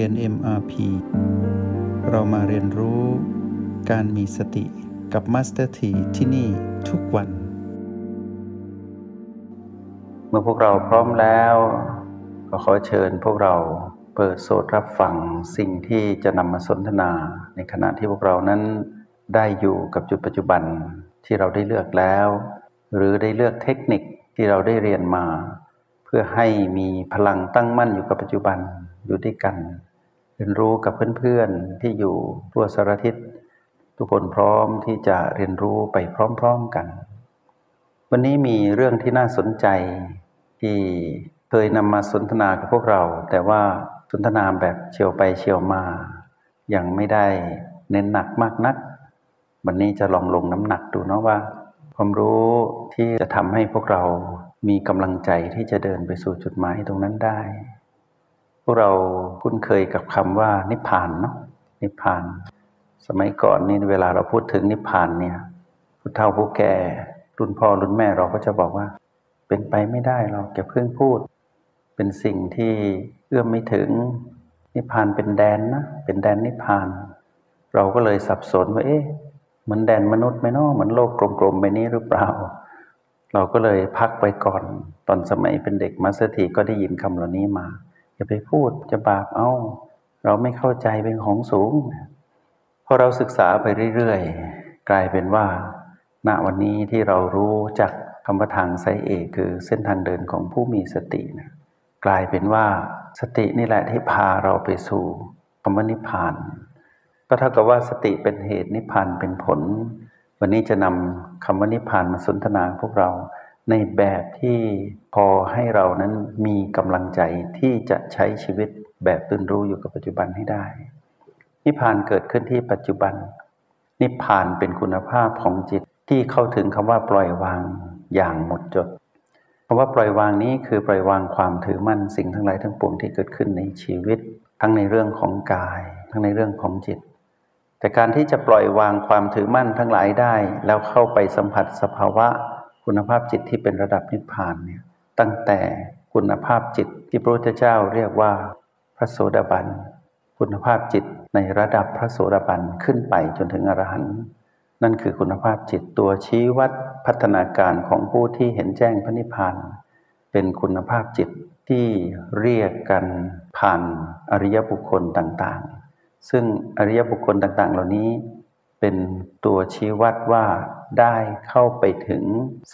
รียน MRP เรามาเรียนรู้การมีสติกับ Master T ที่ที่นี่ทุกวัน เมื่อพวกเราพร้อมแล้วก็ขอเชิญพวกเราเปิดโสดรับฟังสิ่งที่จะนำมาสนทนา ในขณะที่พวกเรานั้นได้อยู่กับจุดปัจจุบันที่เราได้เลือกแล้ว หรือได้เลือกเทคนิคที่เราได้เรียนมา เพื่อให้มีพลังตั้งมั่นอยู่กับปัจจุบันอยู่ด้วยกัน เรียนรู้กับเพื่อนๆที่อยู่ทั่วสารทิศทุกคนพร้อมที่จะเรียนรู้ไปพร้อมๆกัน วันนี้มีเรื่องที่น่าสนใจที่เคยนำมาสนทนากับพวกเรา แต่ว่าสนทนาแบบเฉียวไปเฉียวมา ยังไม่ได้เน้นหนักมากนัก วันนี้จะลองลงน้ำหนักดูเนาะว่า ความรู้ที่จะทำให้พวกเรามีกำลังใจที่จะเดินไปสู่จุดหมายตรงนั้นได้ วกเราคุ้นเคยกับคำว่านิพพานเนาะนิพพาน สมัยก่อนนี่เวลาเราพูดถึงนิพพานเนี่ยผู้เฒ่าผู้แก่รุ่นพ่อรุ่นแม่เราก็จะบอกว่า เป็นไปไม่ได้เราแกเพิ่งพูด เป็นสิ่งที่เอื้อมไม่ถึงนิพพานเป็นแดนนะเป็นแดนนิพพาน เราก็เลยสับสนว่าเอ๊ะเหมือนแดนมนุษย์ไหมเนาะเหมือนโลกกลมๆไปนี้หรือเปล่า เราก็เลยพักไปก่อน ตอนสมัยเป็นเด็กมาสเตอร์ทีก็ได้ยินคำเหล่านี้มา อย่าไปพูดจะบาปเอา เราไม่เข้าใจเป็นของสูงพอเราศึกษาไปเรื่อยๆ กลายเป็นว่า ณวันนี้ที่เรารู้จักคำว่าทางไซเอกคือเส้นทางเดินของผู้มีสตินะกลายเป็นว่าสตินี่แหละที่พาเราไปสู่คำว่านิพพาน ก็เท่ากับว่าสติเป็นเหตุนิพพานเป็นผล วันนี้จะนำคำว่านิพพานมาสนทนาพวกเรา ในแบบที่พอให้เรานั้นมีกำลังใจที่จะใช้ชีวิตแบบตื่นรู้อยู่กับปัจจุบันให้ได้ นิพพานเกิดขึ้นที่ปัจจุบัน นิพพานเป็นคุณภาพของจิตที่เข้าถึงคำว่าปล่อยวางอย่างหมดจดคำว่าปล่อยวางนี้คือปล่อยวางความถือมั่นสิ่งทั้งหลายทั้งปวงที่เกิดขึ้นในชีวิต ทั้งในเรื่องของกาย ทั้งในเรื่องของจิต แต่การที่จะปล่อยวางความถือมั่นทั้งหลายได้ แล้วเข้าไปสัมผัสสภาวะ คุณภาพจิตที่เป็นระดับนิพพานเนี่ยตั้งแต่คุณภาพจิตที่พระพุทธเจ้าเรียกว่าพระโสดาบัน คุณภาพจิตในระดับพระโสดาบันขึ้นไปจนถึงอรหันต์นั่นคือคุณภาพจิตตัวชี้วัดพัฒนาการของผู้ที่เห็นแจ้งพระนิพพานเป็นคุณภาพจิตที่เรียกกันผ่านอริยบุคคลต่างๆ ซึ่งอริยบุคคลต่างๆ เหล่านี้เป็นตัวชี้วัดว่า ได้เข้าไปถึง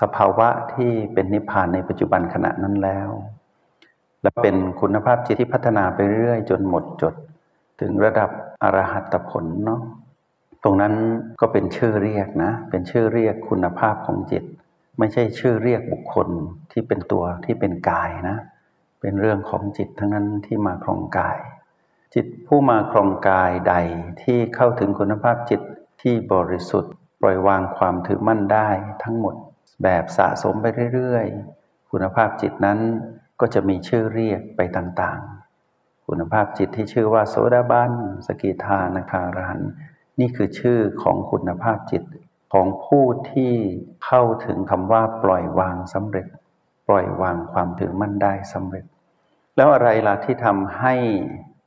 สภาวะที่เป็นนิพพานในปัจจุบันขณะนั้นแล้ว และเป็นคุณภาพจิตที่พัฒนาไปเรื่อยจนหมดจด ถึงระดับอรหัตผลเนาะตรงนั้นก็เป็นชื่อเรียกนะ เป็นชื่อเรียกคุณภาพของจิต ไม่ใช่ชื่อเรียกบุคคลที่เป็นตัวที่เป็นกายนะ เป็นเรื่องของจิตทั้งนั้นที่มาครองกาย จิตผู้มาครองกายใดที่เข้าถึงคุณภาพจิตที่บริสุทธิ์ ปล่อยวางความถือมั่นได้ทั้งหมดแบบสะสมไปเรื่อยๆ คุณภาพจิตนั้นก็จะมีชื่อเรียกไปต่างๆ คุณภาพจิตที่ชื่อว่าโสดาบัน สกิทานาคารหันนี่คือชื่อของคุณภาพจิตของผู้ที่เข้าถึงคำว่าปล่อยวางสำเร็จ ปล่อยวางความถือมั่นได้สำเร็จ แล้วอะไรล่ะที่ทำให้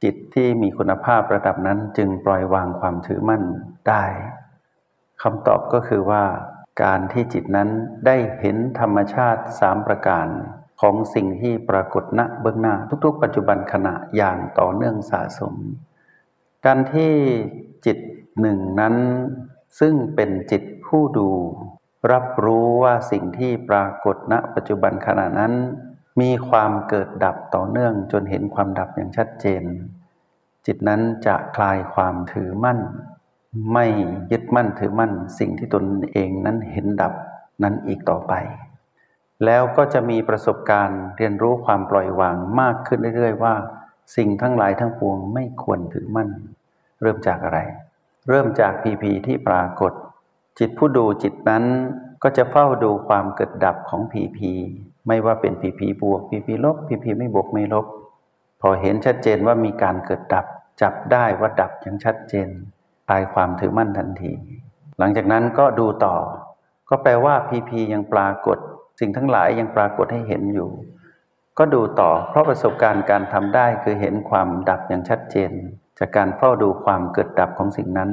จิตที่มีคุณภาพระดับนั้นจึงปล่อยวางความถือมั่นได้ คำตอบก็คือว่า การที่จิตนั้นได้เห็นธรรมชาติสามประการ ของสิ่งที่ปรากฏณเบื้องหน้าทุกๆ ปัจจุบันขณะอย่างต่อเนื่องสะสม การที่จิตหนึ่งนั้น ซึ่งเป็นจิตผู้ดู รับรู้ว่าสิ่งที่ปรากฏณปัจจุบันขณะนั้น มีความเกิดดับต่อเนื่องจนเห็นความดับอย่างชัดเจน จิตนั้นจะคลายความถือมั่น ไม่ยึดมั่นถือมั่นสิ่งที่ตนเองนั้นเห็นดับนั้นอีกต่อไป แล้วก็จะมีประสบการณ์เรียนรู้ความปล่อยวางมากขึ้นเรื่อยๆ ว่า สิ่งทั้งหลายทั้งปวงไม่ควรถือมั่น เริ่มจากอะไร เริ่มจากพีพีที่ปรากฏ จิตผู้ดูจิตนั้นก็จะเฝ้าดูความเกิดดับของพีพีไม่ว่าเป็นพีพีบวกพีพีลบพีพีไม่บวกไม่ลบ พอเห็นชัดเจนว่ามีการเกิดดับจับได้ว่าดับอย่างชัดเจน ลายความถือมั่นทันที หลังจากนั้นก็ดูต่อ ก็แปลว่าพีพียังปรากฏ สิ่งทั้งหลายยังปรากฏให้เห็นอยู่ ก็ดูต่อ เพราะประสบการณ์การทำได้คือเห็นความดับอย่างชัดเจน จากการเฝ้าดูความเกิดดับของสิ่งนั้น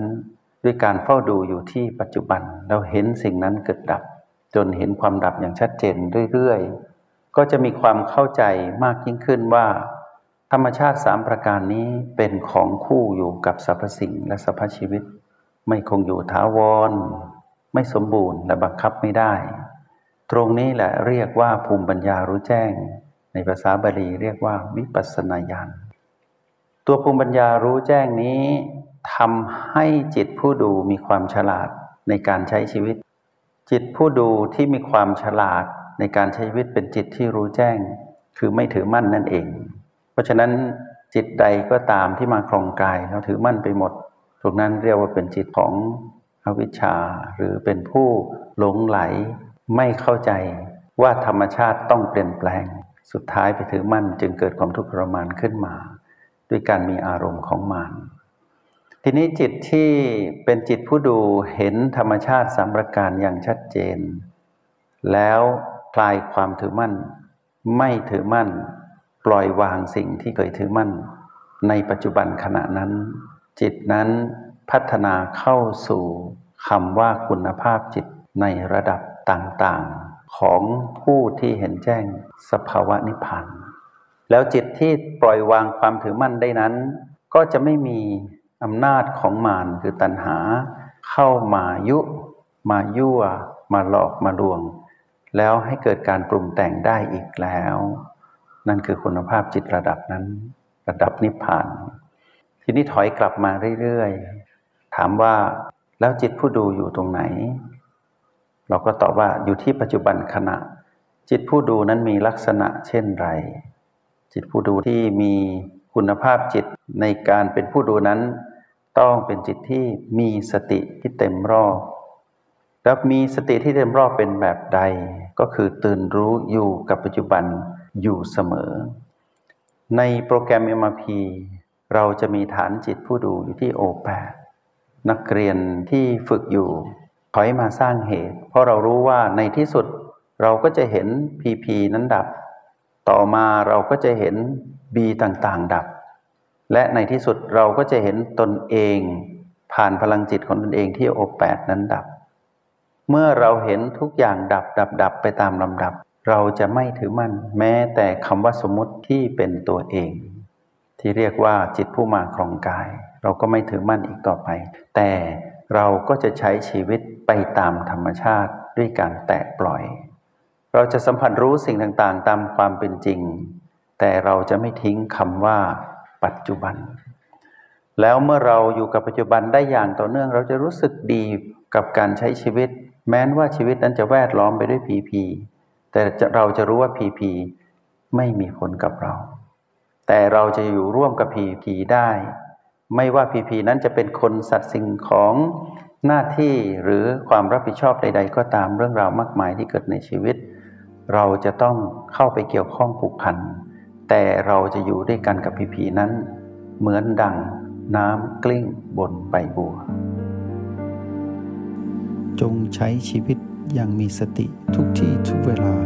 ด้วยการเฝ้าดูอยู่ที่ปัจจุบัน เราเห็นสิ่งนั้นเกิดดับ จนเห็นความดับอย่างชัดเจนเรื่อยๆก็จะมีความเข้าใจมากยิ่งขึ้นว่า ธรรมชาติสามประการนี้เป็นของคู่อยู่กับสรรพสิ่งและสรรพชีวิต ไม่คงอยู่ถาวร ไม่สมบูรณ์และบังคับไม่ได้ ตรงนี้แหละเรียกว่าภูมิปัญญารู้แจ้ง ในภาษาบาลีเรียกว่าวิปัสสนาญาณตัวภูมิปัญญารู้แจ้งนี้ทำให้จิตผู้ดูมีความฉลาดในการใช้ชีวิต จิตผู้ดูที่มีความฉลาดในการใช้ชีวิตเป็นจิตที่รู้แจ้ง คือไม่ถือมั่นนั่นเอง เพราะฉะนั้นจิตใดก็ตามที่มาครองกายเราถือมั่นไปหมดตรงนั้นเรียกว่าเป็นจิตของอวิชชา หรือเป็นผู้หลงไหล ไม่เข้าใจว่าธรรมชาติต้องเปลี่ยนแปลง สุดท้ายไปถือมั่นจึงเกิดความทุกข์ทรมานขึ้นมา ด้วยการมีอารมณ์ของมานทีนี้จิตที่เป็นจิตผู้ดูเห็นธรรมชาติสามประการอย่างชัดเจน แล้วคลายความถือมั่น ไม่ถือมั่น ปล่อยวางสิ่งที่เคยถือมั่น ในปัจจุบันขณะนั้น จิตนั้นพัฒนาเข้าสู่คำว่าคุณภาพจิตในระดับต่างๆ ของผู้ที่เห็นแจ้งสภาวะนิพพานแล้วจิตที่ปล่อยวางความถือมั่นได้นั้น ก็จะไม่มีอำนาจของมารคือตัณหา เข้ามายุ มายั่ว มาหลอกมาลวง แล้วให้เกิดการปรุงแต่งได้อีกแล้ว นั่นคือคุณภาพจิตระดับนั้น ระดับนิพพาน ทีนี้ถอยกลับมาเรื่อยๆ ถามว่าแล้วจิตผู้ดูอยู่ตรงไหน เราก็ตอบว่าอยู่ที่ปัจจุบันขณะ จิตผู้ดูนั้นมีลักษณะเช่นไร จิตผู้ดูที่มีคุณภาพจิตในการเป็นผู้ดูนั้น ต้องเป็นจิตที่มีสติที่เต็มรอบแล้วมีสติที่เต็มรอบเป็นแบบใด ก็คือตื่นรู้อยู่กับปัจจุบัน อยู่เสมอ ในโปรแกรม MRP เราจะมีฐานจิตผู้ดูอยู่ที่โอแปนักเรียนที่ฝึกอยู่ถอยมาสร้างเหตุ เพราะเรารู้ว่าในที่สุดเราก็จะเห็นพีพีนั้นดับ ต่อมาเราก็จะเห็นบีต่างๆ ดับ และในที่สุดเราก็จะเห็นตนเอง ผ่านพลังจิตของตนเองที่โอแปดนั้นดับ เมื่อเราเห็นทุกอย่างดับดับดับไปตามลำดับ เราจะไม่ถือมั่น แม้แต่คำว่าสมมติที่เป็นตัวเอง ที่เรียกว่าจิตผู้มาครองกาย เราก็ไม่ถือมั่นอีกต่อไป แต่เราก็จะใช้ชีวิตไปตามธรรมชาติด้วยการแตะปล่อย เราจะสัมผัสรู้สิ่งต่างๆ ตามความเป็นจริง แต่เราจะไม่ทิ้งคำว่า ปัจจุบัน แล้วเมื่อเราอยู่กับปัจจุบันได้อย่างต่อเนื่อง เราจะรู้สึกดีกับการใช้ชีวิต แม้นว่าชีวิตนั้นจะแวดล้อมไปด้วยผีผี แต่เราจะรู้ว่าผีผีไม่มีผลกับเรา แต่เราจะอยู่ร่วมกับผีผีได้ ไม่ว่าพีพีนั้นจะเป็นคนสัตว์สิ่งของหน้าที่หรือความรับผิดชอบใด ๆ ก็ตามเรื่องราวมากมายที่เกิดในชีวิต เราจะต้องเข้าไปเกี่ยวข้องผูกพัน แต่เราจะอยู่ด้วยกันกับพีพีนั้น เหมือนดังน้ำกลิ้งบนใบบัว จงใช้ชีวิตอย่างมีสติทุกที่ทุกเวลา